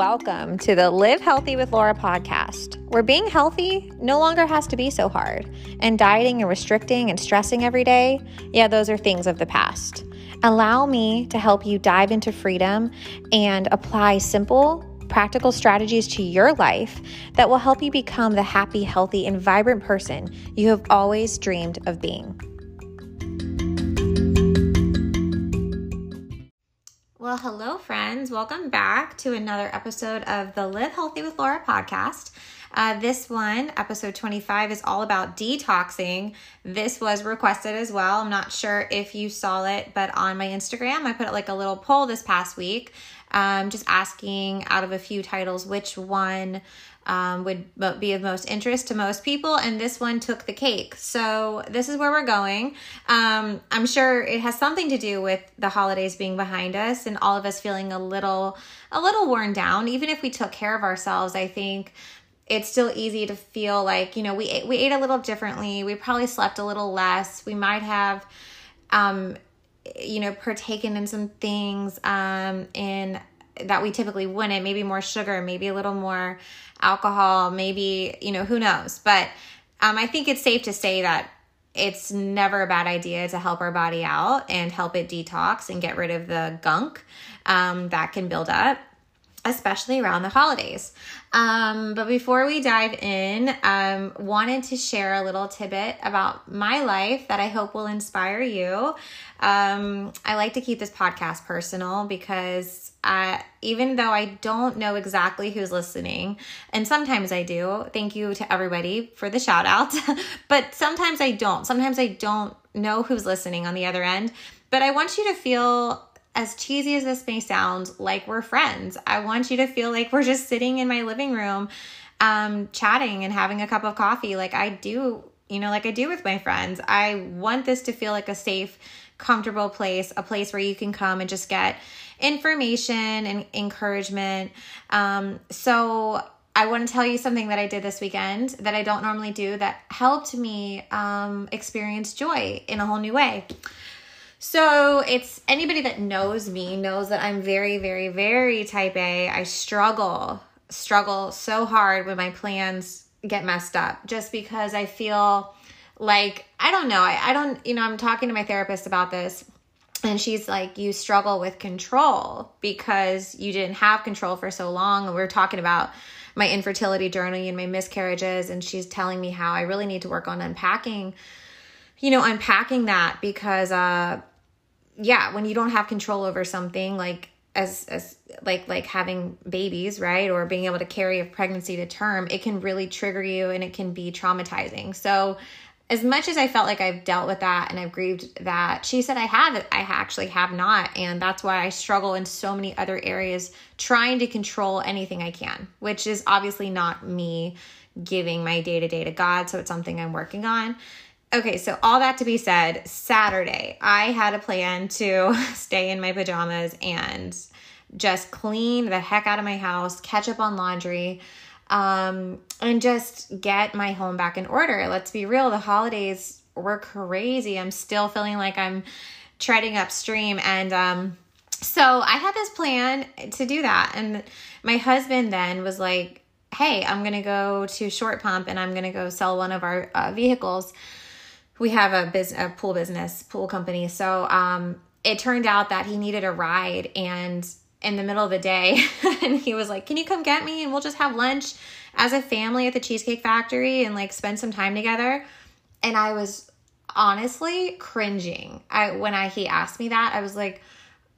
Welcome to the Live Healthy with Laura podcast, where being healthy no longer has to be so hard, and dieting and restricting and stressing every day, yeah, those are things of the past. Allow me to help you dive into freedom and apply simple, practical strategies to your life that will help you become the happy, healthy, and vibrant person you have always dreamed of being. Well, hello, friends. Welcome back to another episode of the Live Healthy with Laura podcast. Uh, this one, episode 25, is all about detoxing. This was requested as well. I'm not sure if you saw it, but on my Instagram, I put like a little poll this past week, um, just asking out of a few titles which one um, would be of most interest to most people, and this one took the cake. So this is where we're going. Um, I'm sure it has something to do with the holidays being behind us and all of us feeling a little a little worn down. Even if we took care of ourselves, I think it's still easy to feel like you know we we ate a little differently. We probably slept a little less. We might have. Um, you know, partaken in some things um, in that we typically wouldn't. Maybe more sugar, maybe a little more alcohol, maybe, you know, who knows. But um, I think it's safe to say that it's never a bad idea to help our body out and help it detox and get rid of the gunk um, that can build up especially around the holidays. Um, but before we dive in, um, wanted to share a little tidbit about my life that I hope will inspire you. Um, I like to keep this podcast personal because uh, even though I don't know exactly who's listening, and sometimes I do, thank you to everybody for the shout out, but sometimes I don't. Sometimes I don't know who's listening on the other end. But I want you to feel as cheesy as this may sound, like we're friends. I want you to feel like we're just sitting in my living room, um, chatting and having a cup of coffee, like I do, you know, like I do with my friends. I want this to feel like a safe, comfortable place, a place where you can come and just get information and encouragement. Um, so I want to tell you something that I did this weekend that I don't normally do that helped me um, experience joy in a whole new way. So it's anybody that knows me knows that I'm very, very, very type A. I struggle, struggle so hard when my plans get messed up just because I feel like, I don't know, I, I don't, you know, I'm talking to my therapist about this and she's like you struggle with control because you didn't have control for so long and we are talking about my infertility journey and my miscarriages and she's telling me how i really need to work on unpacking you know unpacking that because uh yeah, when you don't have control over something like as as like like having babies, right? Or being able to carry a pregnancy to term, it can really trigger you and it can be traumatizing. So as much as I felt like I've dealt with that and I've grieved that, she said I have I actually have not. And that's why I struggle in so many other areas trying to control anything I can, which is obviously not me giving my day to day to God. So it's something I'm working on. Okay, so all that to be said, Saturday, I had a plan to stay in my pajamas and just clean the heck out of my house, catch up on laundry, um, and just get my home back in order. Let's be real, the holidays were crazy. I'm still feeling like I'm treading upstream. And um, so I had this plan to do that. And my husband then was like, hey, I'm going to go to Short Pump and I'm going to go sell one of our uh, vehicles we have a business, a pool business, pool company. So um, it turned out that he needed a ride, and in the middle of the day, and he was like, "Can you come get me, and we'll just have lunch as a family at the Cheesecake Factory and like spend some time together." And I was honestly cringing. I when I he asked me that, I was like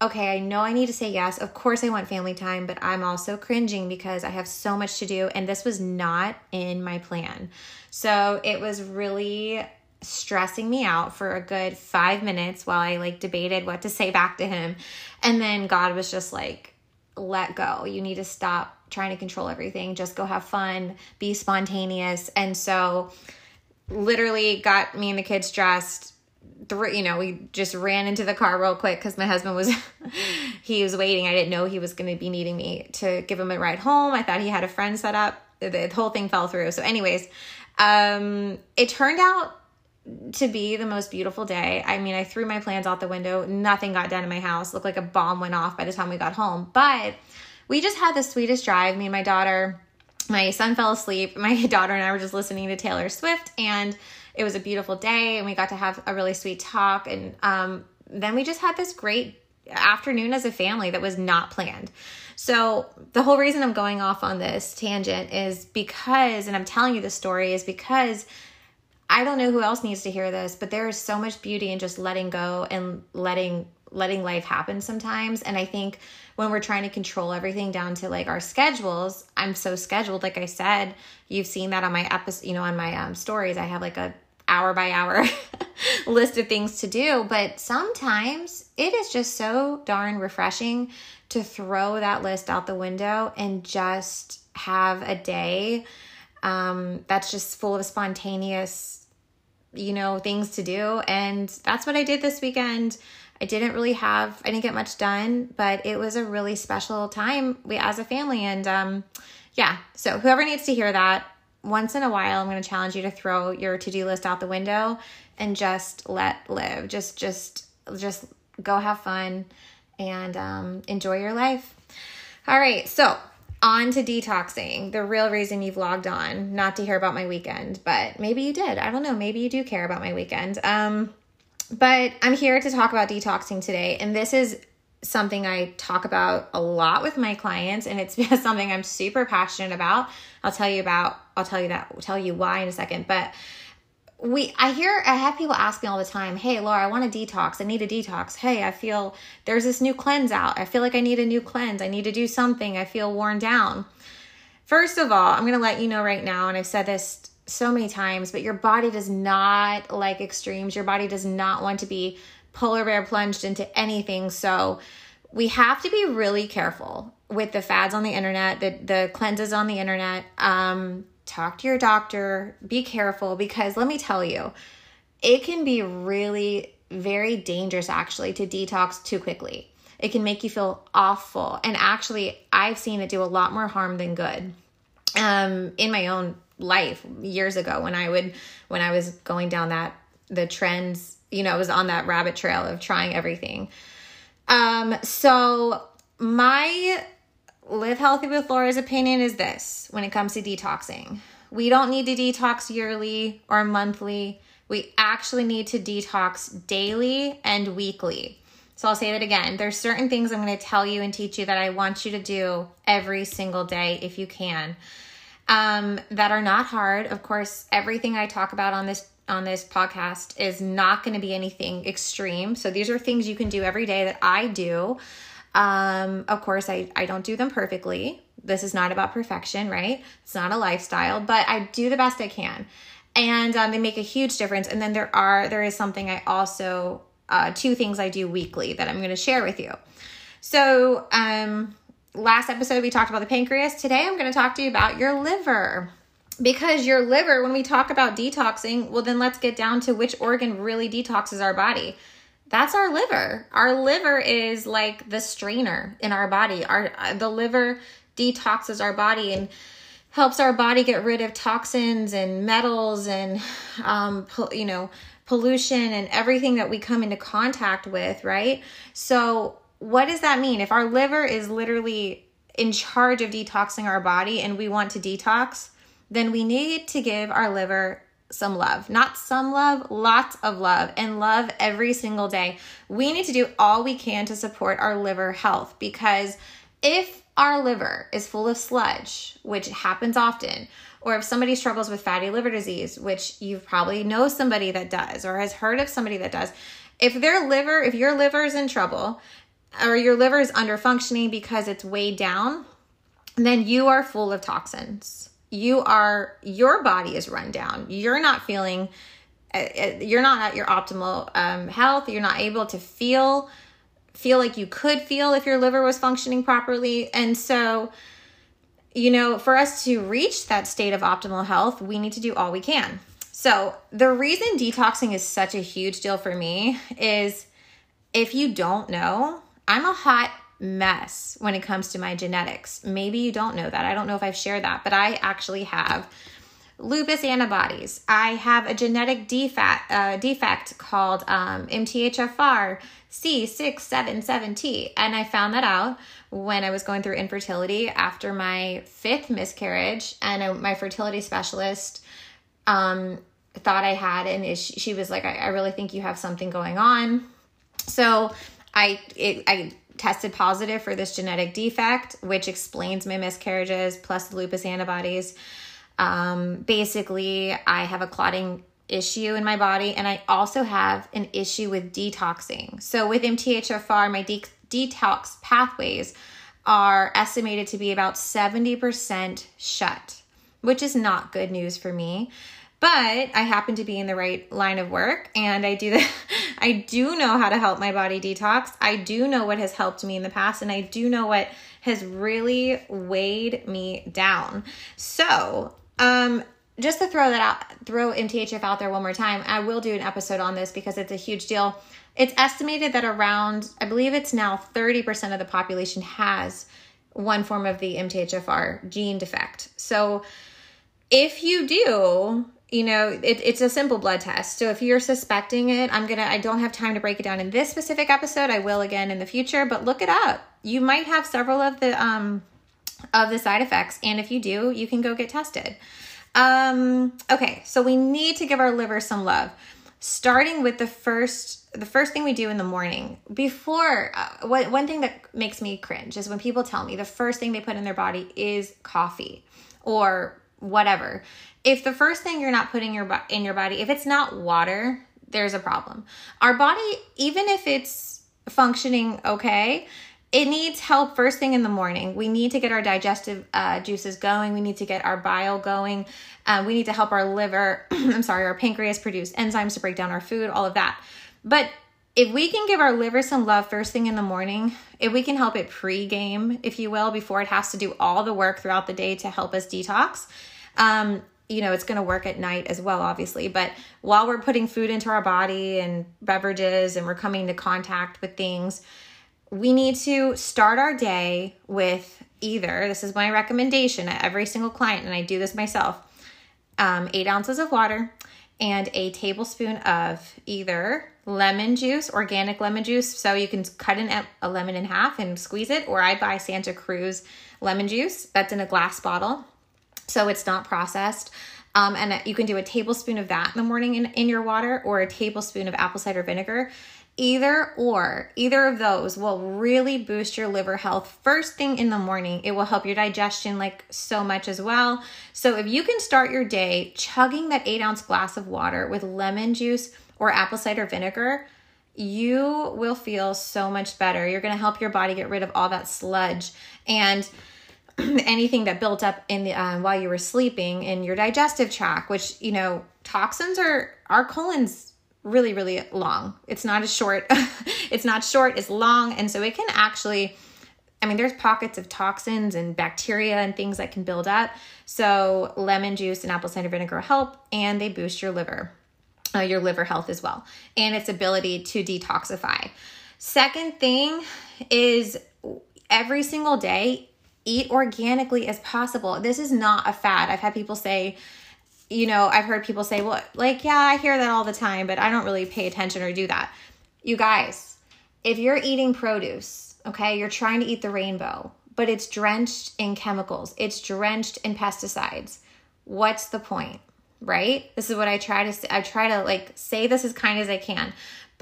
okay, I know I need to say yes. Of course, I want family time, but I'm also cringing because I have so much to do, and this was not in my plan. So it was really stressing me out for a good five minutes while I like debated what to say back to him. And then God was just like, let go. You need to stop trying to control everything. Just go have fun, be spontaneous. And so, literally, got me and the kids dressed. Through, you know, we just ran into the car real quick because my husband was he was waiting. I didn't know he was going to be needing me to give him a ride home. I thought he had a friend set up. The, the whole thing fell through. So, anyways, um, it turned out to be the most beautiful day. I mean, I threw my plans out the window. Nothing got done in my house. Looked like a bomb went off by the time we got home. But we just had the sweetest drive. Me and my daughter, my son fell asleep. My daughter and I were just listening to Taylor Swift, and it was a beautiful day, and we got to have a really sweet talk. And um, then we just had this great afternoon as a family that was not planned. So, the whole reason I'm going off on this tangent is because, and I'm telling you this story, is because I don't know who else needs to hear this, but there is so much beauty in just letting go and letting letting life happen sometimes. And I think when we're trying to control everything down to like our schedules, I'm so scheduled. Like I said, you've seen that on my episode, you know, on my um, stories. I have like a hour by hour list of things to do. But sometimes it is just so darn refreshing to throw that list out the window and just have a day um, that's just full of spontaneous you know, things to do. And that's what I did this weekend. I didn't really have, I didn't get much done, but it was a really special time we as a family. And um, yeah, so whoever needs to hear that, once in a while, I'm going to challenge you to throw your to do list out the window and just let live. Just, just, just go have fun and um, enjoy your life. All right, so on to detoxing, the real reason you've logged on, not to hear about my weekend, but maybe you did. I don't know. Maybe you do care about my weekend. Um, but I'm here to talk about detoxing today. And this is something I talk about a lot with my clients, and it's something I'm super passionate about. I'll tell you about, I'll tell you that, I'll tell you why in a second. But we I hear I have people ask me all the time, "Hey, Laura, I want a detox. I need a detox. Hey, I feel there's this new cleanse out. I feel like I need a new cleanse. I need to do something. I feel worn down." First of all, I'm going to let you know right now and I've said this so many times, but your body does not like extremes. Your body does not want to be polar bear plunged into anything. So, we have to be really careful with the fads on the internet, the the cleanses on the internet. Um talk to your doctor, be careful because let me tell you, it can be really very dangerous actually to detox too quickly. It can make you feel awful. And actually, I've seen it do a lot more harm than good. Um, in my own life years ago when I would when I was going down that the trends, you know, I was on that rabbit trail of trying everything. Um, so my Live Healthy with Laura's opinion is this when it comes to detoxing. We don't need to detox yearly or monthly. We actually need to detox daily and weekly. So I'll say that again. There's certain things I'm going to tell you and teach you that I want you to do every single day if you can. Um, that are not hard. Of course, everything I talk about on this on this podcast is not going to be anything extreme. So these are things you can do every day that I do. Um, of course, I, I don't do them perfectly. This is not about perfection, right? It's not a lifestyle, but I do the best I can. And um, they make a huge difference. And then there are, there is something I also, uh, two things I do weekly that I'm going to share with you. So, um, last episode we talked about the pancreas. Today I'm going to talk to you about your liver. Because your liver, when we talk about detoxing, well, then let's get down to which organ really detoxes our body that's our liver. Our liver is like the strainer in our body. Our the liver detoxes our body and helps our body get rid of toxins and metals and um, you know pollution and everything that we come into contact with, right? So what does that mean? If our liver is literally in charge of detoxing our body and we want to detox, then we need to give our liver some love. Not some love, lots of love, and love every single day. We need to do all we can to support our liver health because if our liver is full of sludge, which happens often, or if somebody struggles with fatty liver disease, which you probably know somebody that does or has heard of somebody that does, if their liver, if your liver is in trouble or your liver is under functioning because it's weighed down, then you are full of toxins you are your body is run down. You're not feeling uh, uh, you're not at your optimal um, health. You're not able to feel feel like you could feel if your liver was functioning properly. And so you know for us to reach that state of optimal health we need to do all we can. So the reason detoxing is such a huge deal for me is if you don't know i'm a hot mess when it comes to my genetics. Maybe you don't know that. I don't know if I've shared that, but I actually have lupus antibodies. I have a genetic defect, uh, defect called um, MTHFR C677T. And I found that out when I was going through infertility after my fifth miscarriage. And I, my fertility specialist um, thought I had an issue. She was like, I, I really think you have something going on. So I, it, I tested positive for this genetic defect, which explains my miscarriages plus the lupus antibodies. Um, basically, I have a clotting issue in my body, and I also have an issue with detoxing. So, with MTHFR, my de- detox pathways are estimated to be about 70% shut, which is not good news for me but I happen to be in the right line of work and I do that. I do know how to help my body detox. I do know what has helped me in the past and I do know what has really weighed me down. So, um, just to throw that out, throw MTHF out there one more time, I will do an episode on this because it's a huge deal. It's estimated that around, I believe it's now 30% of the population has one form of the MTHFR gene defect. So, if you do, you know it, it's a simple blood test. So if you're suspecting it i'm gonna i don't have time to break it down in this specific episode. I will again in the future but look it up. You might have several of the um of the side effects and if you do you can go get tested. Um okay so we need to give our liver some love. Starting with the first the first thing we do in the morning before uh, what, one thing that makes me cringe is when people tell me the first thing they put in their body is coffee or whatever if the first thing you're not putting your in your body, if it's not water, there's a problem. Our body, even if it's functioning okay, it needs help first thing in the morning. We need to get our digestive uh, juices going. We need to get our bile going. Uh, we need to help our liver, I'm sorry, our pancreas produce enzymes to break down our food, all of that. But if we can give our liver some love first thing in the morning, if we can help it pre-game, if you will, before it has to do all the work throughout the day to help us detox, um, you know, it's going to work at night as well, obviously. But while we're putting food into our body and beverages and we're coming into contact with things, we need to start our day with either, this is my recommendation at every single client, and I do this myself um, eight ounces of water and a tablespoon of either lemon juice, organic lemon juice. So you can cut in a lemon in half and squeeze it, or I buy Santa Cruz lemon juice that's in a glass bottle so it's not processed. Um, and you can do a tablespoon of that in the morning in, in your water or a tablespoon of apple cider vinegar. Either or, either of those will really boost your liver health first thing in the morning. It will help your digestion like so much as well. So, if you can start your day chugging that eight ounce glass of water with lemon juice or apple cider vinegar, you will feel so much better. You're gonna help your body get rid of all that sludge. And anything that built up in the um, while you were sleeping in your digestive tract which you know toxins are our colons really really long it's not as short it's not short it's long and so it can actually i mean there's pockets of toxins and bacteria and things that can build up so lemon juice and apple cider vinegar help and they boost your liver uh, your liver health as well and its ability to detoxify second thing is every single day eat organically as possible. This is not a fad. I've had people say, you know, I've heard people say, well, like, yeah, I hear that all the time, but I don't really pay attention or do that. You guys, if you're eating produce, okay, you're trying to eat the rainbow, but it's drenched in chemicals, it's drenched in pesticides. What's the point? Right? This is what I try to. I try to like say this as kind as I can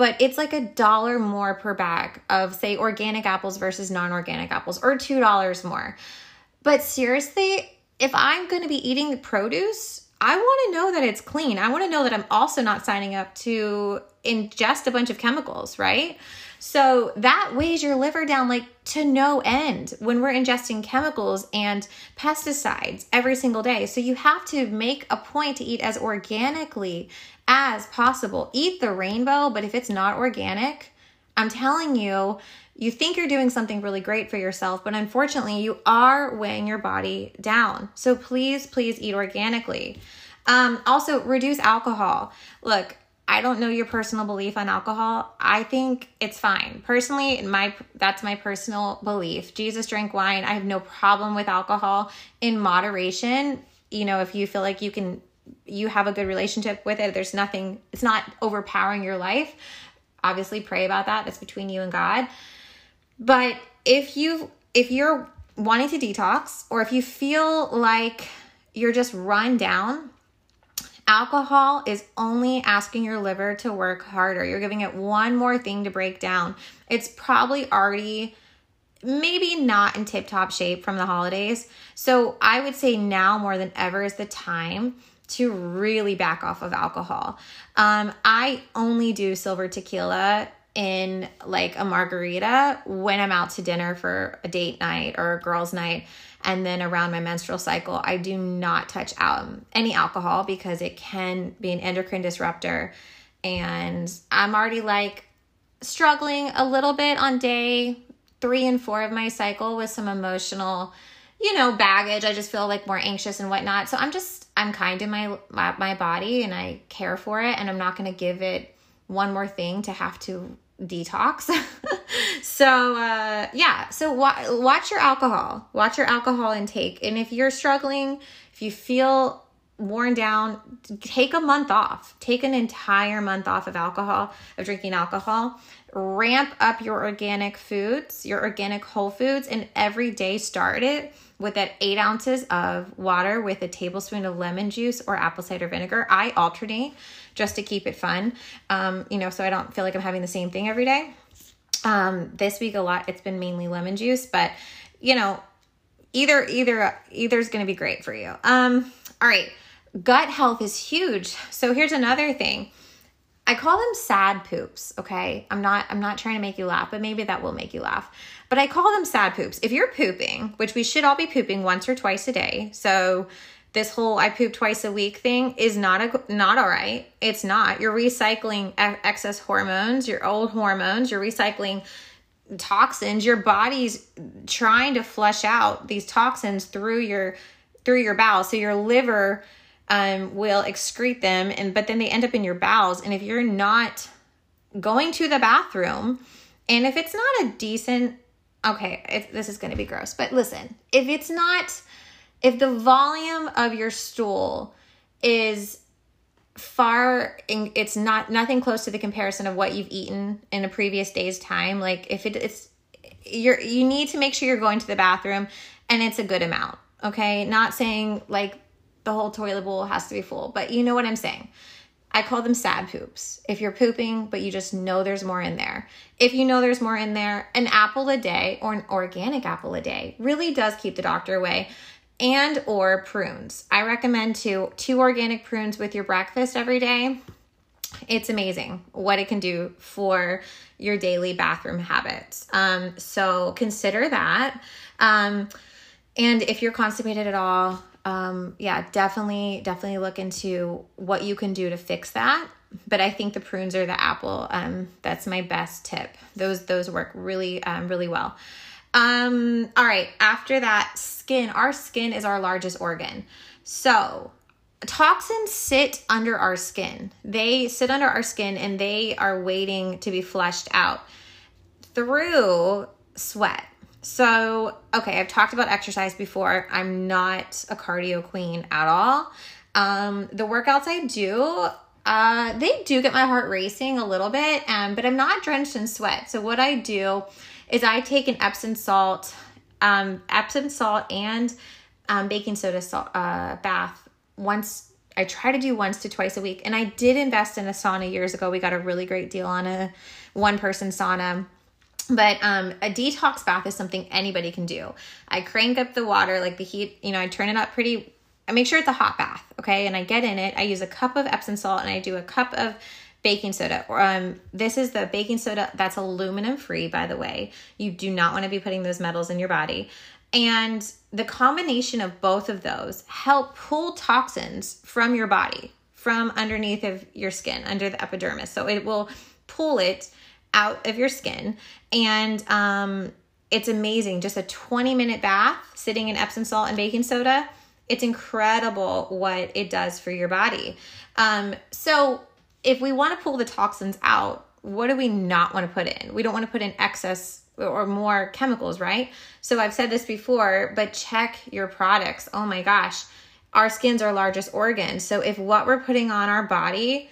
but it's like a dollar more per bag of say organic apples versus non-organic apples or two dollars more but seriously if i'm going to be eating the produce i want to know that it's clean i want to know that i'm also not signing up to ingest a bunch of chemicals right so that weighs your liver down like to no end when we're ingesting chemicals and pesticides every single day. So you have to make a point to eat as organically as possible. Eat the rainbow, but if it's not organic, I'm telling you, you think you're doing something really great for yourself, but unfortunately, you are weighing your body down. So please, please eat organically. Um, also, reduce alcohol. Look, I don't know your personal belief on alcohol. I think it's fine. Personally, my that's my personal belief. Jesus drank wine. I have no problem with alcohol in moderation. You know, if you feel like you can you have a good relationship with it, there's nothing, it's not overpowering your life. Obviously, pray about that. That's between you and God. But if you if you're wanting to detox or if you feel like you're just run down, alcohol is only asking your liver to work harder. You're giving it one more thing to break down. It's probably already maybe not in tip top shape from the holidays. So I would say now more than ever is the time to really back off of alcohol. Um, I only do silver tequila in like a margarita when I'm out to dinner for a date night or a girls' night. And then around my menstrual cycle, I do not touch um, any alcohol because it can be an endocrine disruptor. And I'm already like struggling a little bit on day three and four of my cycle with some emotional, you know, baggage. I just feel like more anxious and whatnot. So I'm just, I'm kind to my, my, my body and I care for it. And I'm not going to give it one more thing to have to detox. so uh, yeah, so wa- watch your alcohol. Watch your alcohol intake. And if you're struggling, if you feel worn down, take a month off. Take an entire month off of alcohol, of drinking alcohol. Ramp up your organic foods, your organic whole foods, and every day start it with that eight ounces of water with a tablespoon of lemon juice or apple cider vinegar. I alternate just to keep it fun, um, you know, so I don't feel like I'm having the same thing every day. Um, this week a lot, it's been mainly lemon juice, but you know, either either either is going to be great for you. Um, all right, gut health is huge. So here's another thing. I call them sad poops, okay? I'm not I'm not trying to make you laugh, but maybe that will make you laugh. But I call them sad poops. If you're pooping, which we should all be pooping once or twice a day. So this whole I poop twice a week thing is not a not all right. It's not. You're recycling excess hormones, your old hormones, you're recycling toxins. Your body's trying to flush out these toxins through your through your bowels. So your liver um, will excrete them and but then they end up in your bowels. And if you're not going to the bathroom and if it's not a decent okay, if, this is going to be gross, but listen, if it's not if the volume of your stool is far it's not nothing close to the comparison of what you've eaten in a previous day's time like if it, it's you're you need to make sure you're going to the bathroom and it's a good amount okay? Not saying like the whole toilet bowl has to be full but you know what i'm saying I call them sad poops. If you're pooping, but you just know there's more in there. If you know there's more in there, an apple a day or an organic apple a day really does keep the doctor away and or prunes. I recommend two two organic prunes with your breakfast every day. It's amazing what it can do for your daily bathroom habits. Um, so consider that. Um, and if you're constipated at all, um, yeah, definitely, definitely look into what you can do to fix that. But I think the prunes or the apple, um, that's my best tip. Those those work really, um, really well. Um, all right, after that, skin. Our skin is our largest organ. So, toxins sit under our skin. They sit under our skin and they are waiting to be flushed out through sweat. So, okay, I've talked about exercise before. I'm not a cardio queen at all. Um, the workouts I do, uh, they do get my heart racing a little bit, um, but I'm not drenched in sweat. So, what I do is I take an Epsom salt, um, Epsom salt and um, baking soda salt, uh, bath once. I try to do once to twice a week, and I did invest in a sauna years ago. We got a really great deal on a one person sauna. But um, a detox bath is something anybody can do. I crank up the water, like the heat, you know, I turn it up pretty. I make sure it's a hot bath, okay? And I get in it. I use a cup of Epsom salt and I do a cup of baking soda. Um, this is the baking soda that's aluminum free, by the way. You do not want to be putting those metals in your body. And the combination of both of those help pull toxins from your body, from underneath of your skin, under the epidermis. So it will pull it out of your skin. And um, it's amazing. Just a 20 minute bath sitting in Epsom salt and baking soda. It's incredible what it does for your body. Um, so if we want to pull the toxins out, what do we not want to put in? We don't want to put in excess or more chemicals, right? So I've said this before, but check your products. Oh my gosh. our skin's our largest organ. So if what we're putting on our body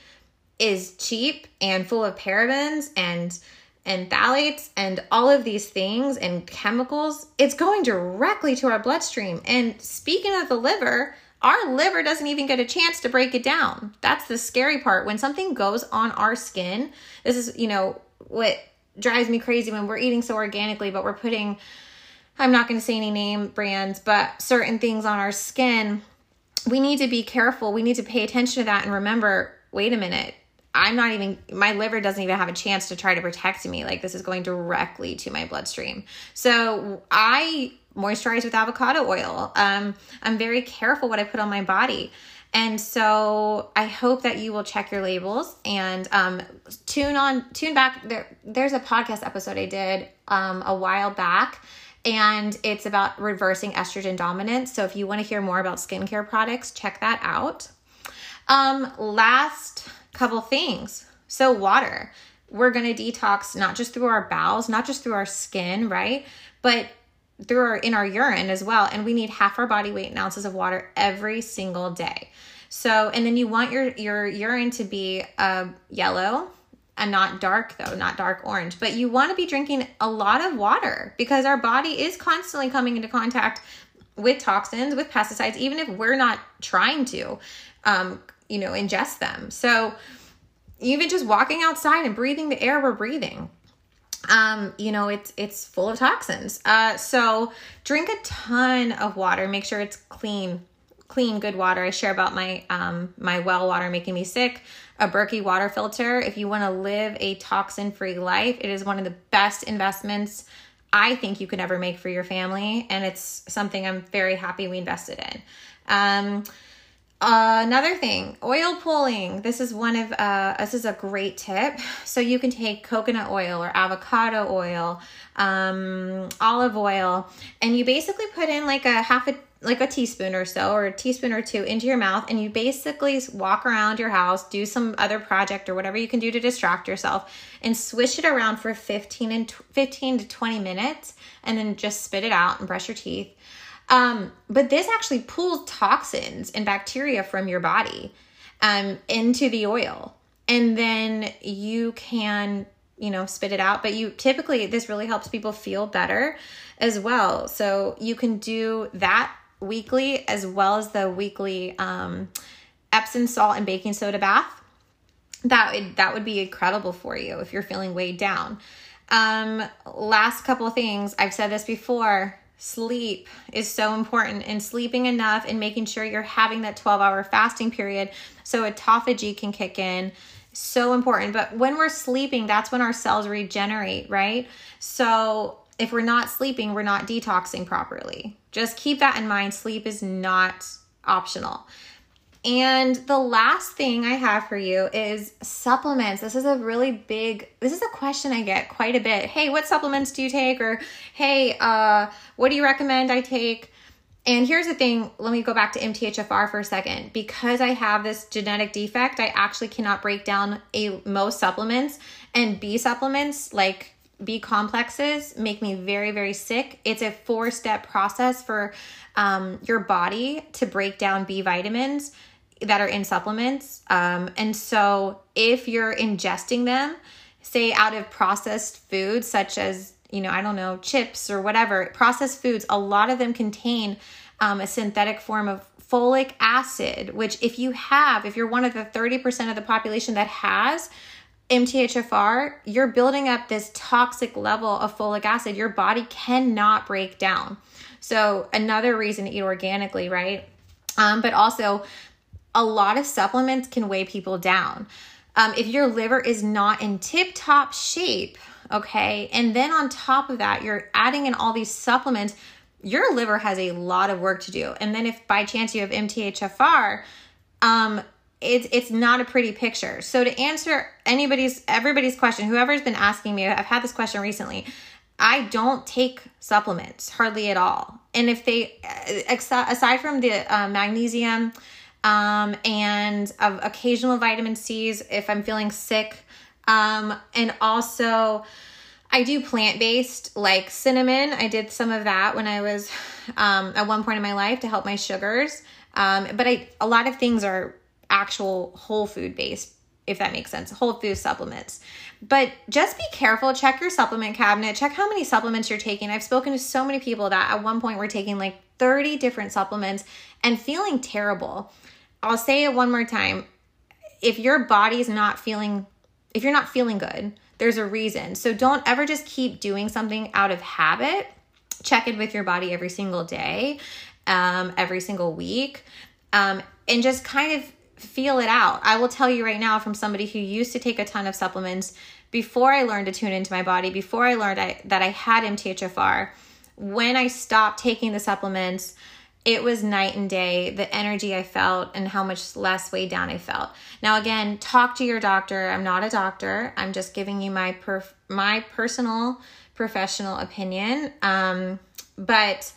is cheap and full of parabens and and phthalates and all of these things and chemicals, it's going directly to our bloodstream. And speaking of the liver, our liver doesn't even get a chance to break it down. That's the scary part. When something goes on our skin, this is, you know, what drives me crazy when we're eating so organically, but we're putting, I'm not going to say any name brands, but certain things on our skin. We need to be careful. We need to pay attention to that and remember wait a minute, I'm not even, my liver doesn't even have a chance to try to protect me. Like this is going directly to my bloodstream. So I moisturize with avocado oil. Um, I'm very careful what I put on my body. And so I hope that you will check your labels and um, tune on, tune back. There, there's a podcast episode I did um, a while back, and it's about reversing estrogen dominance. So if you want to hear more about skincare products, check that out. Um, last couple things. So, water. We're going to detox not just through our bowels, not just through our skin, right? But through our in our urine as well. And we need half our body weight in ounces of water every single day. So, and then you want your your urine to be uh, yellow and not dark though, not dark orange. But you want to be drinking a lot of water because our body is constantly coming into contact with toxins, with pesticides, even if we're not trying to. Um, you know, ingest them. So even just walking outside and breathing the air we're breathing, um, you know, it's it's full of toxins. Uh, so drink a ton of water. Make sure it's clean, clean, good water. I share about my um my well water making me sick. A Berkey water filter. If you want to live a toxin free life, it is one of the best investments I think you could ever make for your family, and it's something I'm very happy we invested in. Um, another thing, oil pulling. This is one of uh, this is a great tip. So you can take coconut oil or avocado oil, um, olive oil, and you basically put in like a half a like a teaspoon or so or a teaspoon or two into your mouth and you basically walk around your house do some other project or whatever you can do to distract yourself and swish it around for 15 and 15 to 20 minutes and then just spit it out and brush your teeth um, but this actually pulls toxins and bacteria from your body um, into the oil. And then you can, you know, spit it out. But you typically, this really helps people feel better as well. So you can do that weekly as well as the weekly um, Epsom salt and baking soda bath. That would, that would be incredible for you if you're feeling weighed down. Um, last couple things, I've said this before Sleep is so important and sleeping enough and making sure you're having that 12 hour fasting period so autophagy can kick in. So important. But when we're sleeping, that's when our cells regenerate, right? So if we're not sleeping, we're not detoxing properly. Just keep that in mind. Sleep is not optional. And the last thing I have for you is supplements. This is a really big this is a question I get quite a bit. Hey, what supplements do you take or hey, uh what do you recommend I take? And here's the thing, let me go back to MTHFR for a second. Because I have this genetic defect, I actually cannot break down a most supplements and B supplements like B complexes make me very, very sick. It's a four step process for um, your body to break down B vitamins that are in supplements. Um, and so if you're ingesting them, say out of processed foods such as, you know, I don't know, chips or whatever, processed foods, a lot of them contain um, a synthetic form of folic acid, which if you have, if you're one of the 30% of the population that has, MTHFR, you're building up this toxic level of folic acid your body cannot break down. So, another reason to eat organically, right? Um, but also, a lot of supplements can weigh people down. Um, if your liver is not in tip top shape, okay, and then on top of that, you're adding in all these supplements, your liver has a lot of work to do. And then if by chance you have MTHFR, um, it's it's not a pretty picture. So to answer anybody's everybody's question, whoever's been asking me, I've had this question recently. I don't take supplements hardly at all. And if they, aside from the uh, magnesium, um, and of occasional vitamin C's if I'm feeling sick. Um, and also, I do plant based like cinnamon. I did some of that when I was um, at one point in my life to help my sugars. Um, but I, a lot of things are actual whole food based, if that makes sense, whole food supplements. But just be careful. Check your supplement cabinet. Check how many supplements you're taking. I've spoken to so many people that at one point were taking like 30 different supplements and feeling terrible. I'll say it one more time. If your body's not feeling, if you're not feeling good, there's a reason. So don't ever just keep doing something out of habit. Check in with your body every single day, um, every single week, um, and just kind of feel it out. I will tell you right now from somebody who used to take a ton of supplements before I learned to tune into my body, before I learned I, that I had MTHFR, when I stopped taking the supplements, it was night and day the energy I felt and how much less weighed down I felt. Now again, talk to your doctor. I'm not a doctor. I'm just giving you my perf- my personal professional opinion. Um, but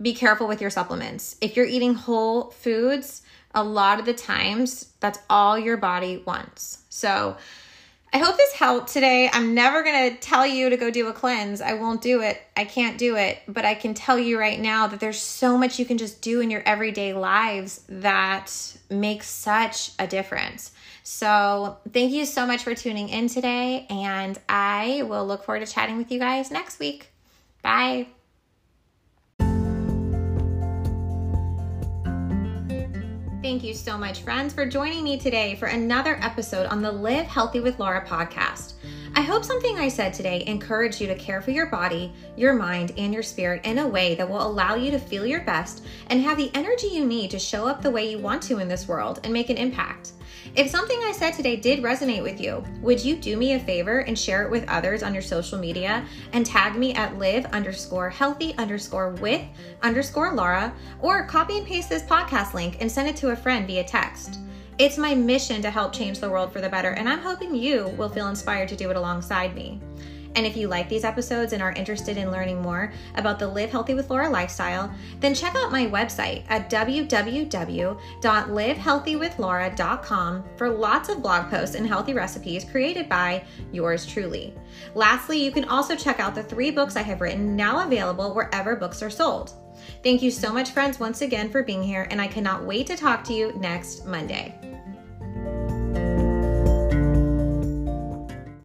be careful with your supplements. If you're eating whole foods, a lot of the times that's all your body wants. So I hope this helped today. I'm never going to tell you to go do a cleanse. I won't do it. I can't do it. But I can tell you right now that there's so much you can just do in your everyday lives that makes such a difference. So, thank you so much for tuning in today. And I will look forward to chatting with you guys next week. Bye. Thank you so much, friends, for joining me today for another episode on the Live Healthy with Laura podcast. I hope something I said today encouraged you to care for your body, your mind, and your spirit in a way that will allow you to feel your best and have the energy you need to show up the way you want to in this world and make an impact. If something I said today did resonate with you, would you do me a favor and share it with others on your social media and tag me at live underscore healthy underscore with underscore Laura or copy and paste this podcast link and send it to a friend via text. It's my mission to help change the world for the better, and I'm hoping you will feel inspired to do it alongside me. And if you like these episodes and are interested in learning more about the Live Healthy with Laura lifestyle, then check out my website at www.livehealthywithlaura.com for lots of blog posts and healthy recipes created by yours truly. Lastly, you can also check out the three books I have written now available wherever books are sold. Thank you so much, friends, once again for being here, and I cannot wait to talk to you next Monday.